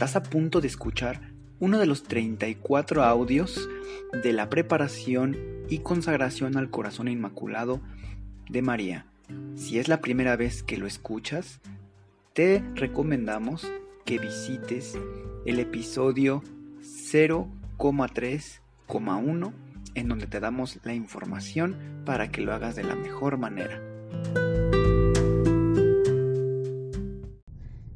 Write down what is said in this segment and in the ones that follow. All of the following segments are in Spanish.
Estás a punto de escuchar uno de los 34 audios de la preparación y consagración al corazón inmaculado de María. Si es la primera vez que lo escuchas, te recomendamos que visites el episodio 0,3,1 en donde te damos la información para que lo hagas de la mejor manera.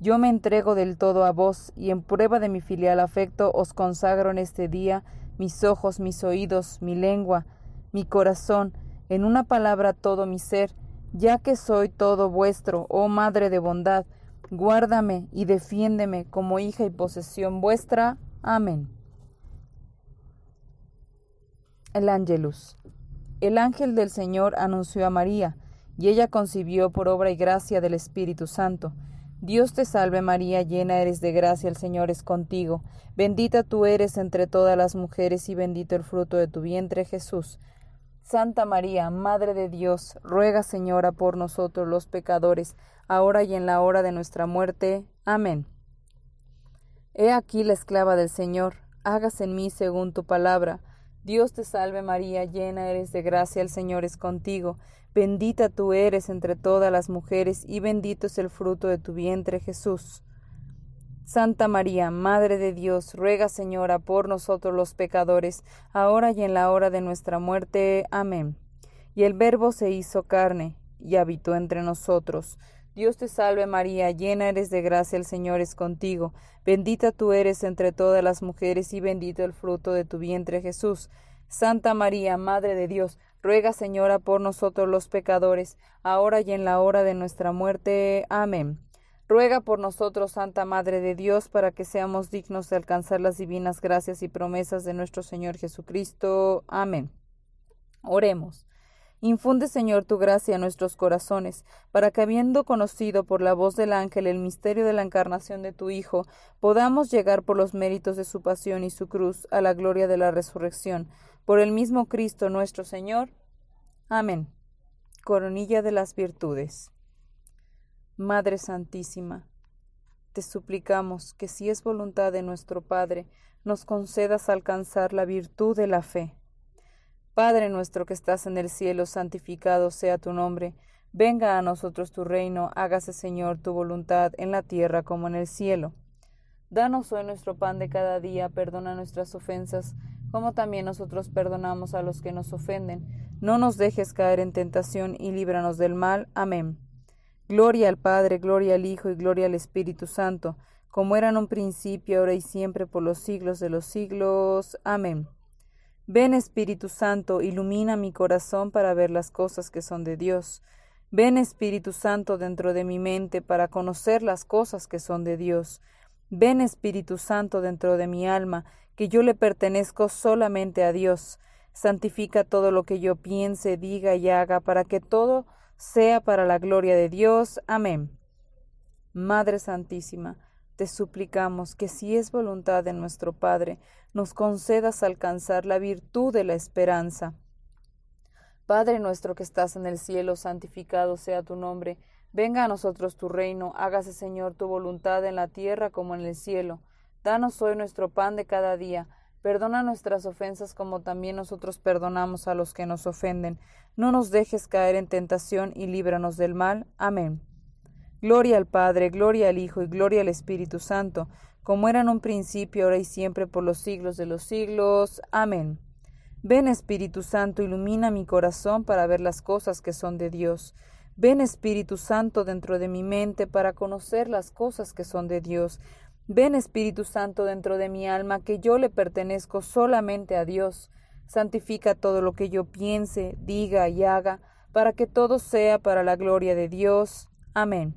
yo me entrego del todo a vos, y en prueba de mi filial afecto os consagro en este día mis ojos, mis oídos, mi lengua, mi corazón, en una palabra todo mi ser, ya que soy todo vuestro, oh Madre de bondad, guárdame y defiéndeme como hija y posesión vuestra. Amén. El Ángelus. El ángel del Señor anunció a María, y ella concibió por obra y gracia del Espíritu Santo. Dios te salve María, llena eres de gracia, el Señor es contigo. Bendita tú eres entre todas las mujeres y bendito el fruto de tu vientre Jesús. Santa María, Madre de Dios, ruega Señora por nosotros los pecadores, ahora y en la hora de nuestra muerte. Amén. He aquí la esclava del Señor, hágase en mí según tu palabra. Dios te salve María, llena eres de gracia, el Señor es contigo. Bendita tú eres entre todas las mujeres, y bendito es el fruto de tu vientre, Jesús. Santa María, Madre de Dios, ruega, Señora, por nosotros los pecadores, ahora y en la hora de nuestra muerte. Amén. Y el Verbo se hizo carne, y habitó entre nosotros. Dios te salve María, llena eres de gracia, el Señor es contigo. Bendita tú eres entre todas las mujeres, y bendito el fruto de tu vientre, Jesús. Santa María, Madre de Dios, Ruega, Señora, por nosotros los pecadores, ahora y en la hora de nuestra muerte. Amén. Ruega por nosotros, Santa Madre de Dios, para que seamos dignos de alcanzar las divinas gracias y promesas de nuestro Señor Jesucristo. Amén. Oremos. Infunde, Señor, tu gracia a nuestros corazones, para que, habiendo conocido por la voz del ángel el misterio de la encarnación de tu Hijo, podamos llegar por los méritos de su pasión y su cruz a la gloria de la resurrección por el mismo Cristo nuestro Señor. Amén. Coronilla de las Virtudes. Madre Santísima, te suplicamos que si es voluntad de nuestro Padre, nos concedas alcanzar la virtud de la fe. Padre nuestro que estás en el cielo, santificado sea tu nombre. Venga a nosotros tu reino, hágase Señor tu voluntad en la tierra como en el cielo. Danos hoy nuestro pan de cada día, perdona nuestras ofensas, como también nosotros perdonamos a los que nos ofenden. No nos dejes caer en tentación y líbranos del mal. Amén. Gloria al Padre, gloria al Hijo y gloria al Espíritu Santo, como era en un principio, ahora y siempre, por los siglos de los siglos. Amén. Ven Espíritu Santo, ilumina mi corazón para ver las cosas que son de Dios. Ven Espíritu Santo dentro de mi mente para conocer las cosas que son de Dios. Ven Espíritu Santo dentro de mi alma que yo le pertenezco solamente a Dios. Santifica todo lo que yo piense, diga y haga, para que todo sea para la gloria de Dios. Amén. Madre Santísima, te suplicamos que si es voluntad de nuestro Padre, nos concedas alcanzar la virtud de la esperanza. Padre nuestro que estás en el cielo, santificado sea tu nombre, venga a nosotros tu reino, hágase Señor tu voluntad en la tierra como en el cielo. Danos hoy nuestro pan de cada día. Perdona nuestras ofensas como también nosotros perdonamos a los que nos ofenden. No nos dejes caer en tentación y líbranos del mal. Amén. Gloria al Padre, gloria al Hijo y gloria al Espíritu Santo, como era en un principio, ahora y siempre, por los siglos de los siglos. Amén. Ven Espíritu Santo, ilumina mi corazón para ver las cosas que son de Dios. Ven Espíritu Santo dentro de mi mente para conocer las cosas que son de Dios. Ven Espíritu Santo dentro de mi alma, que yo le pertenezco solamente a Dios. Santifica todo lo que yo piense, diga y haga, para que todo sea para la gloria de Dios. Amén.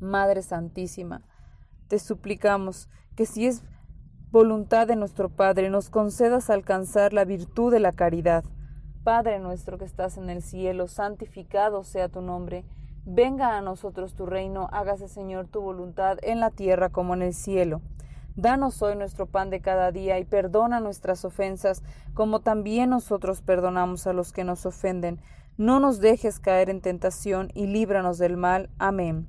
Madre Santísima, te suplicamos que si es voluntad de nuestro Padre, nos concedas alcanzar la virtud de la caridad Padre nuestro que estás en el cielo, santificado sea tu nombre. Venga a nosotros tu reino, hágase Señor tu voluntad en la tierra como en el cielo. Danos hoy nuestro pan de cada día y perdona nuestras ofensas, como también nosotros perdonamos a los que nos ofenden. No nos dejes caer en tentación y líbranos del mal. Amén.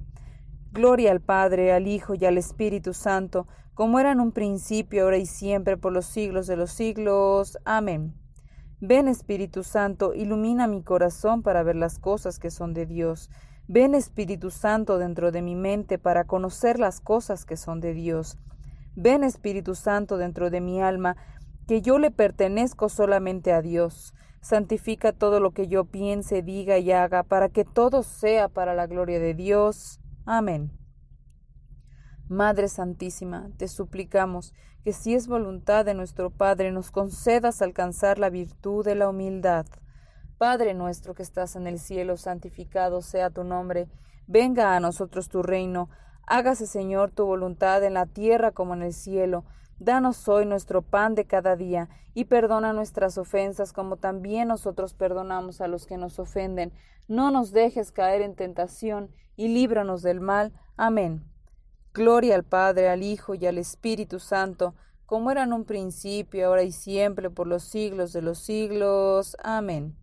Gloria al Padre, al Hijo y al Espíritu Santo, como era en un principio, ahora y siempre, por los siglos de los siglos. Amén. Ven Espíritu Santo, ilumina mi corazón para ver las cosas que son de Dios. Ven Espíritu Santo dentro de mi mente para conocer las cosas que son de Dios. Ven Espíritu Santo dentro de mi alma, que yo le pertenezco solamente a Dios. Santifica todo lo que yo piense, diga y haga, para que todo sea para la gloria de Dios. Amén. Madre Santísima, te suplicamos que si es voluntad de nuestro Padre nos concedas alcanzar la virtud de la humildad. Padre nuestro que estás en el cielo, santificado sea tu nombre, venga a nosotros tu reino, hágase Señor tu voluntad en la tierra como en el cielo. Danos hoy nuestro pan de cada día, y perdona nuestras ofensas como también nosotros perdonamos a los que nos ofenden. No nos dejes caer en tentación, y líbranos del mal. Amén. Gloria al Padre, al Hijo y al Espíritu Santo, como era en un principio, ahora y siempre, por los siglos de los siglos. Amén.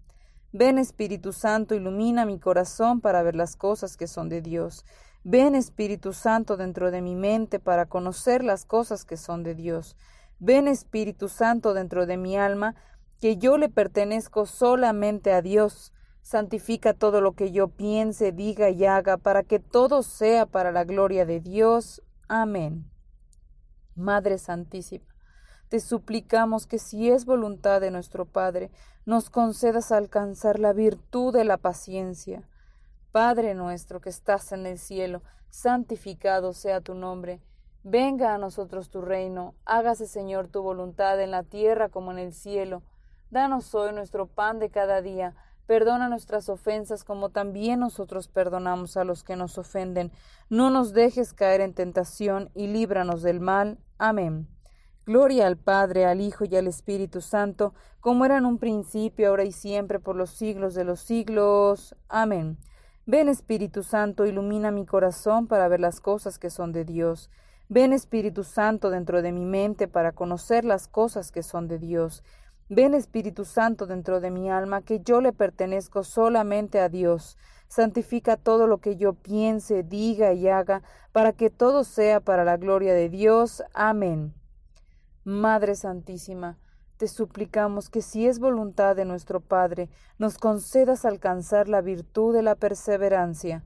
Ven Espíritu Santo, ilumina mi corazón para ver las cosas que son de Dios. Ven Espíritu Santo dentro de mi mente para conocer las cosas que son de Dios. Ven Espíritu Santo dentro de mi alma, que yo le pertenezco solamente a Dios. Santifica todo lo que yo piense, diga y haga, para que todo sea para la gloria de Dios. Amén. Madre Santísima, te suplicamos que si es voluntad de nuestro Padre, nos concedas alcanzar la virtud de la paciencia. Padre nuestro que estás en el cielo, santificado sea tu nombre. Venga a nosotros tu reino, hágase Señor tu voluntad en la tierra como en el cielo. Danos hoy nuestro pan de cada día Perdona nuestras ofensas como también nosotros perdonamos a los que nos ofenden. No nos dejes caer en tentación y líbranos del mal. Amén. Gloria al Padre, al Hijo y al Espíritu Santo, como era en un principio, ahora y siempre, por los siglos de los siglos. Amén. Ven Espíritu Santo, ilumina mi corazón para ver las cosas que son de Dios. Ven Espíritu Santo dentro de mi mente para conocer las cosas que son de Dios. Ven Espíritu Santo dentro de mi alma, que yo le pertenezco solamente a Dios. Santifica todo lo que yo piense, diga y haga, para que todo sea para la gloria de Dios. Amén. Madre Santísima, te suplicamos que si es voluntad de nuestro Padre, nos concedas alcanzar la virtud de la perseverancia.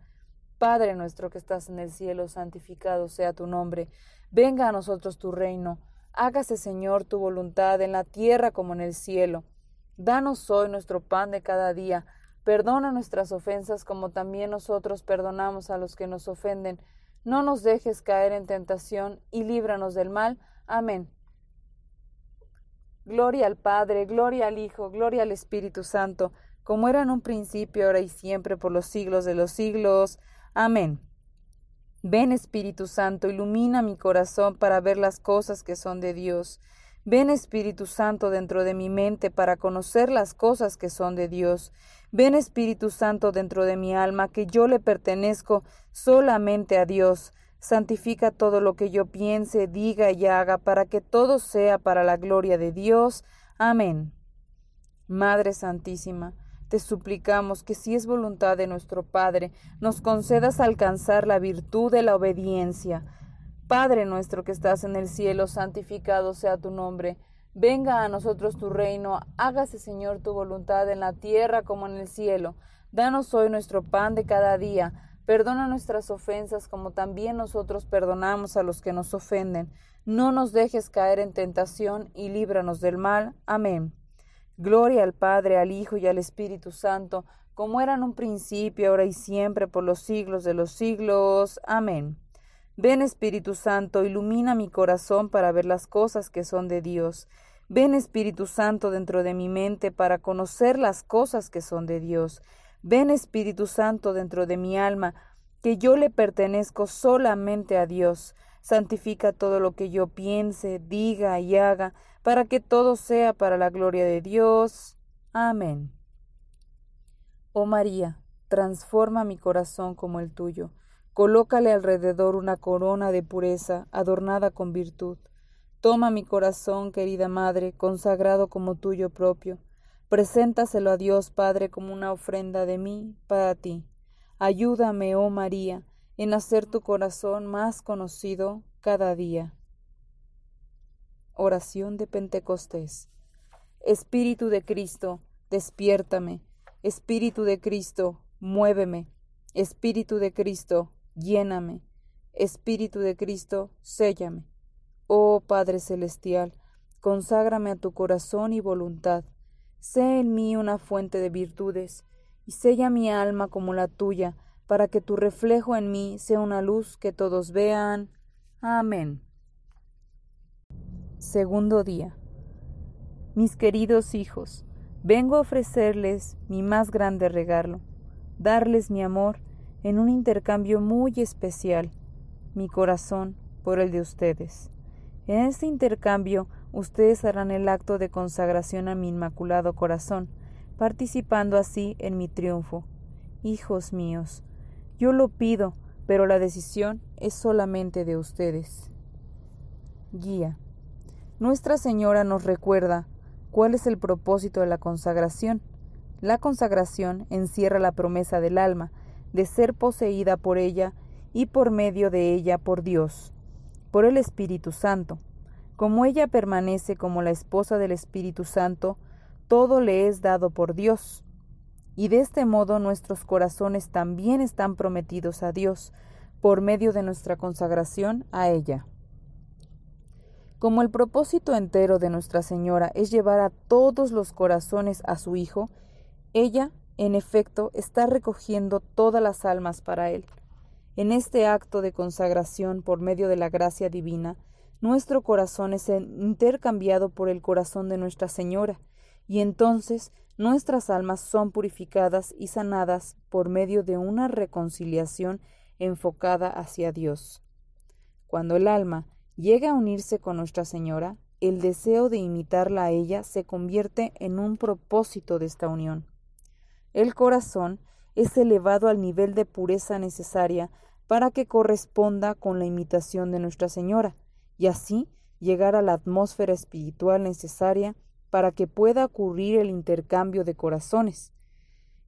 Padre nuestro que estás en el cielo, santificado sea tu nombre. Venga a nosotros tu reino Hágase, Señor, tu voluntad en la tierra como en el cielo. Danos hoy nuestro pan de cada día. Perdona nuestras ofensas como también nosotros perdonamos a los que nos ofenden. No nos dejes caer en tentación y líbranos del mal. Amén. Gloria al Padre, gloria al Hijo, gloria al Espíritu Santo, como era en un principio, ahora y siempre, por los siglos de los siglos. Amén. Ven Espíritu Santo, ilumina mi corazón para ver las cosas que son de Dios. Ven Espíritu Santo dentro de mi mente para conocer las cosas que son de Dios. Ven Espíritu Santo dentro de mi alma, que yo le pertenezco solamente a Dios. Santifica todo lo que yo piense, diga y haga, para que todo sea para la gloria de Dios. Amén. Madre Santísima, te suplicamos que si es voluntad de nuestro Padre, nos concedas alcanzar la virtud de la obediencia. Padre nuestro que estás en el cielo, santificado sea tu nombre. Venga a nosotros tu reino, hágase Señor tu voluntad en la tierra como en el cielo. Danos hoy nuestro pan de cada día. Perdona nuestras ofensas como también nosotros perdonamos a los que nos ofenden. No nos dejes caer en tentación y líbranos del mal. Amén. Gloria al Padre, al Hijo y al Espíritu Santo, como era en un principio, ahora y siempre, por los siglos de los siglos. Amén. Ven Espíritu Santo, ilumina mi corazón para ver las cosas que son de Dios. Ven Espíritu Santo dentro de mi mente para conocer las cosas que son de Dios. Ven Espíritu Santo dentro de mi alma, que yo le pertenezco solamente a Dios. Santifica todo lo que yo piense, diga y haga, para que todo sea para la gloria de Dios. Amén. Oh María, transforma mi corazón como el tuyo. Colócale alrededor una corona de pureza, adornada con virtud. Toma mi corazón, querida Madre, consagrado como tuyo propio. Preséntaselo a Dios Padre como una ofrenda de mí para ti. Ayúdame, oh María, en hacer tu corazón más conocido cada día. Oración de Pentecostés. Espíritu de Cristo, despiértame Espíritu de Cristo, muéveme. Espíritu de Cristo, lléname. Espíritu de Cristo, séllame. Oh Padre Celestial, conságrame a tu corazón y voluntad. Sé en mí una fuente de virtudes, y sella mi alma como la tuya, para que tu reflejo en mí sea una luz que todos vean. Amén. Segundo día. Mis queridos hijos, Vengo a ofrecerles mi más grande regalo, darles mi amor en un intercambio muy especial, mi corazón por el de ustedes. En este intercambio ustedes harán el acto de consagración a mi inmaculado corazón, participando así en mi triunfo. Hijos míos, yo lo pido, pero la decisión es solamente de ustedes. Guía. Nuestra Señora nos recuerda ¿Cuál es el propósito de la consagración? La consagración encierra la promesa del alma de ser poseída por ella y por medio de ella por Dios, por el Espíritu Santo. Como ella permanece como la esposa del Espíritu Santo, todo le es dado por Dios. Y de este modo nuestros corazones también están prometidos a Dios, por medio de nuestra consagración a ella. Como el propósito entero de Nuestra Señora es llevar a todos los corazones a su Hijo, ella, en efecto, está recogiendo todas las almas para Él. En este acto de consagración por medio de la gracia divina, nuestro corazón es intercambiado por el corazón de Nuestra Señora, y entonces nuestras almas son purificadas y sanadas por medio de una reconciliación enfocada hacia Dios. Cuando el alma llega a unirse con Nuestra Señora, el deseo de imitarla a ella se convierte en un propósito de esta unión. El corazón es elevado al nivel de pureza necesaria para que corresponda con la imitación de Nuestra Señora, y así llegar a la atmósfera espiritual necesaria para que pueda ocurrir el intercambio de corazones.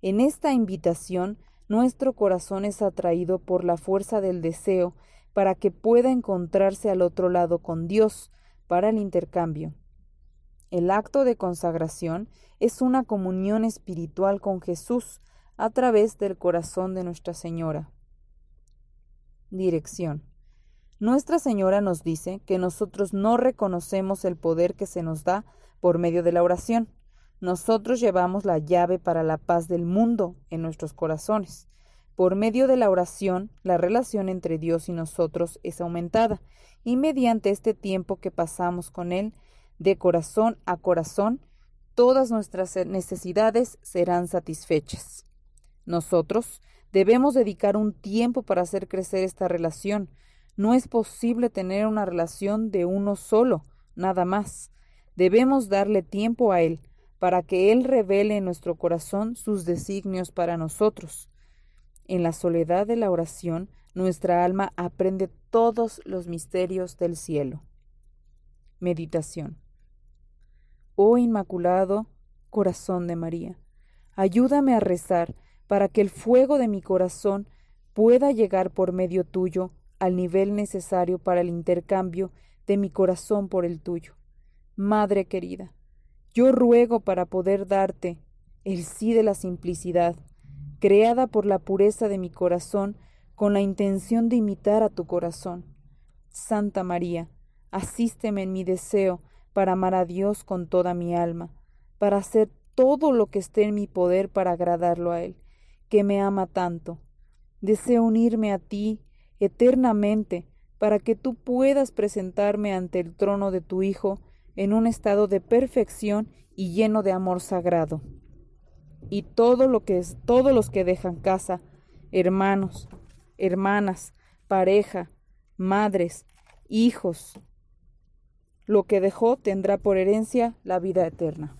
En esta invitación, nuestro corazón es atraído por la fuerza del deseo para que pueda encontrarse al otro lado con Dios para el intercambio. El acto de consagración es una comunión espiritual con Jesús a través del corazón de Nuestra Señora. Dirección. Nuestra Señora nos dice que nosotros no reconocemos el poder que se nos da por medio de la oración. Nosotros llevamos la llave para la paz del mundo en nuestros corazones. Por medio de la oración, la relación entre Dios y nosotros es aumentada, y mediante este tiempo que pasamos con Él, de corazón a corazón, todas nuestras necesidades serán satisfechas. Nosotros debemos dedicar un tiempo para hacer crecer esta relación. No es posible tener una relación de uno solo, nada más. Debemos darle tiempo a Él, para que Él revele en nuestro corazón sus designios para nosotros. En la soledad de la oración, nuestra alma aprende todos los misterios del cielo. Meditación. Oh Inmaculado Corazón de María, ayúdame a rezar para que el fuego de mi corazón pueda llegar por medio tuyo al nivel necesario para el intercambio de mi corazón por el tuyo. Madre querida, yo ruego para poder darte el sí de la simplicidad, creada por la pureza de mi corazón, con la intención de imitar a tu corazón. Santa María, asísteme en mi deseo para amar a Dios con toda mi alma, para hacer todo lo que esté en mi poder para agradarlo a Él, que me ama tanto. Deseo unirme a ti eternamente para que tú puedas presentarme ante el trono de tu Hijo en un estado de perfección y lleno de amor sagrado. Y todos los que dejan casa, hermanos, hermanas, pareja, madres, hijos, lo que dejó tendrá por herencia la vida eterna.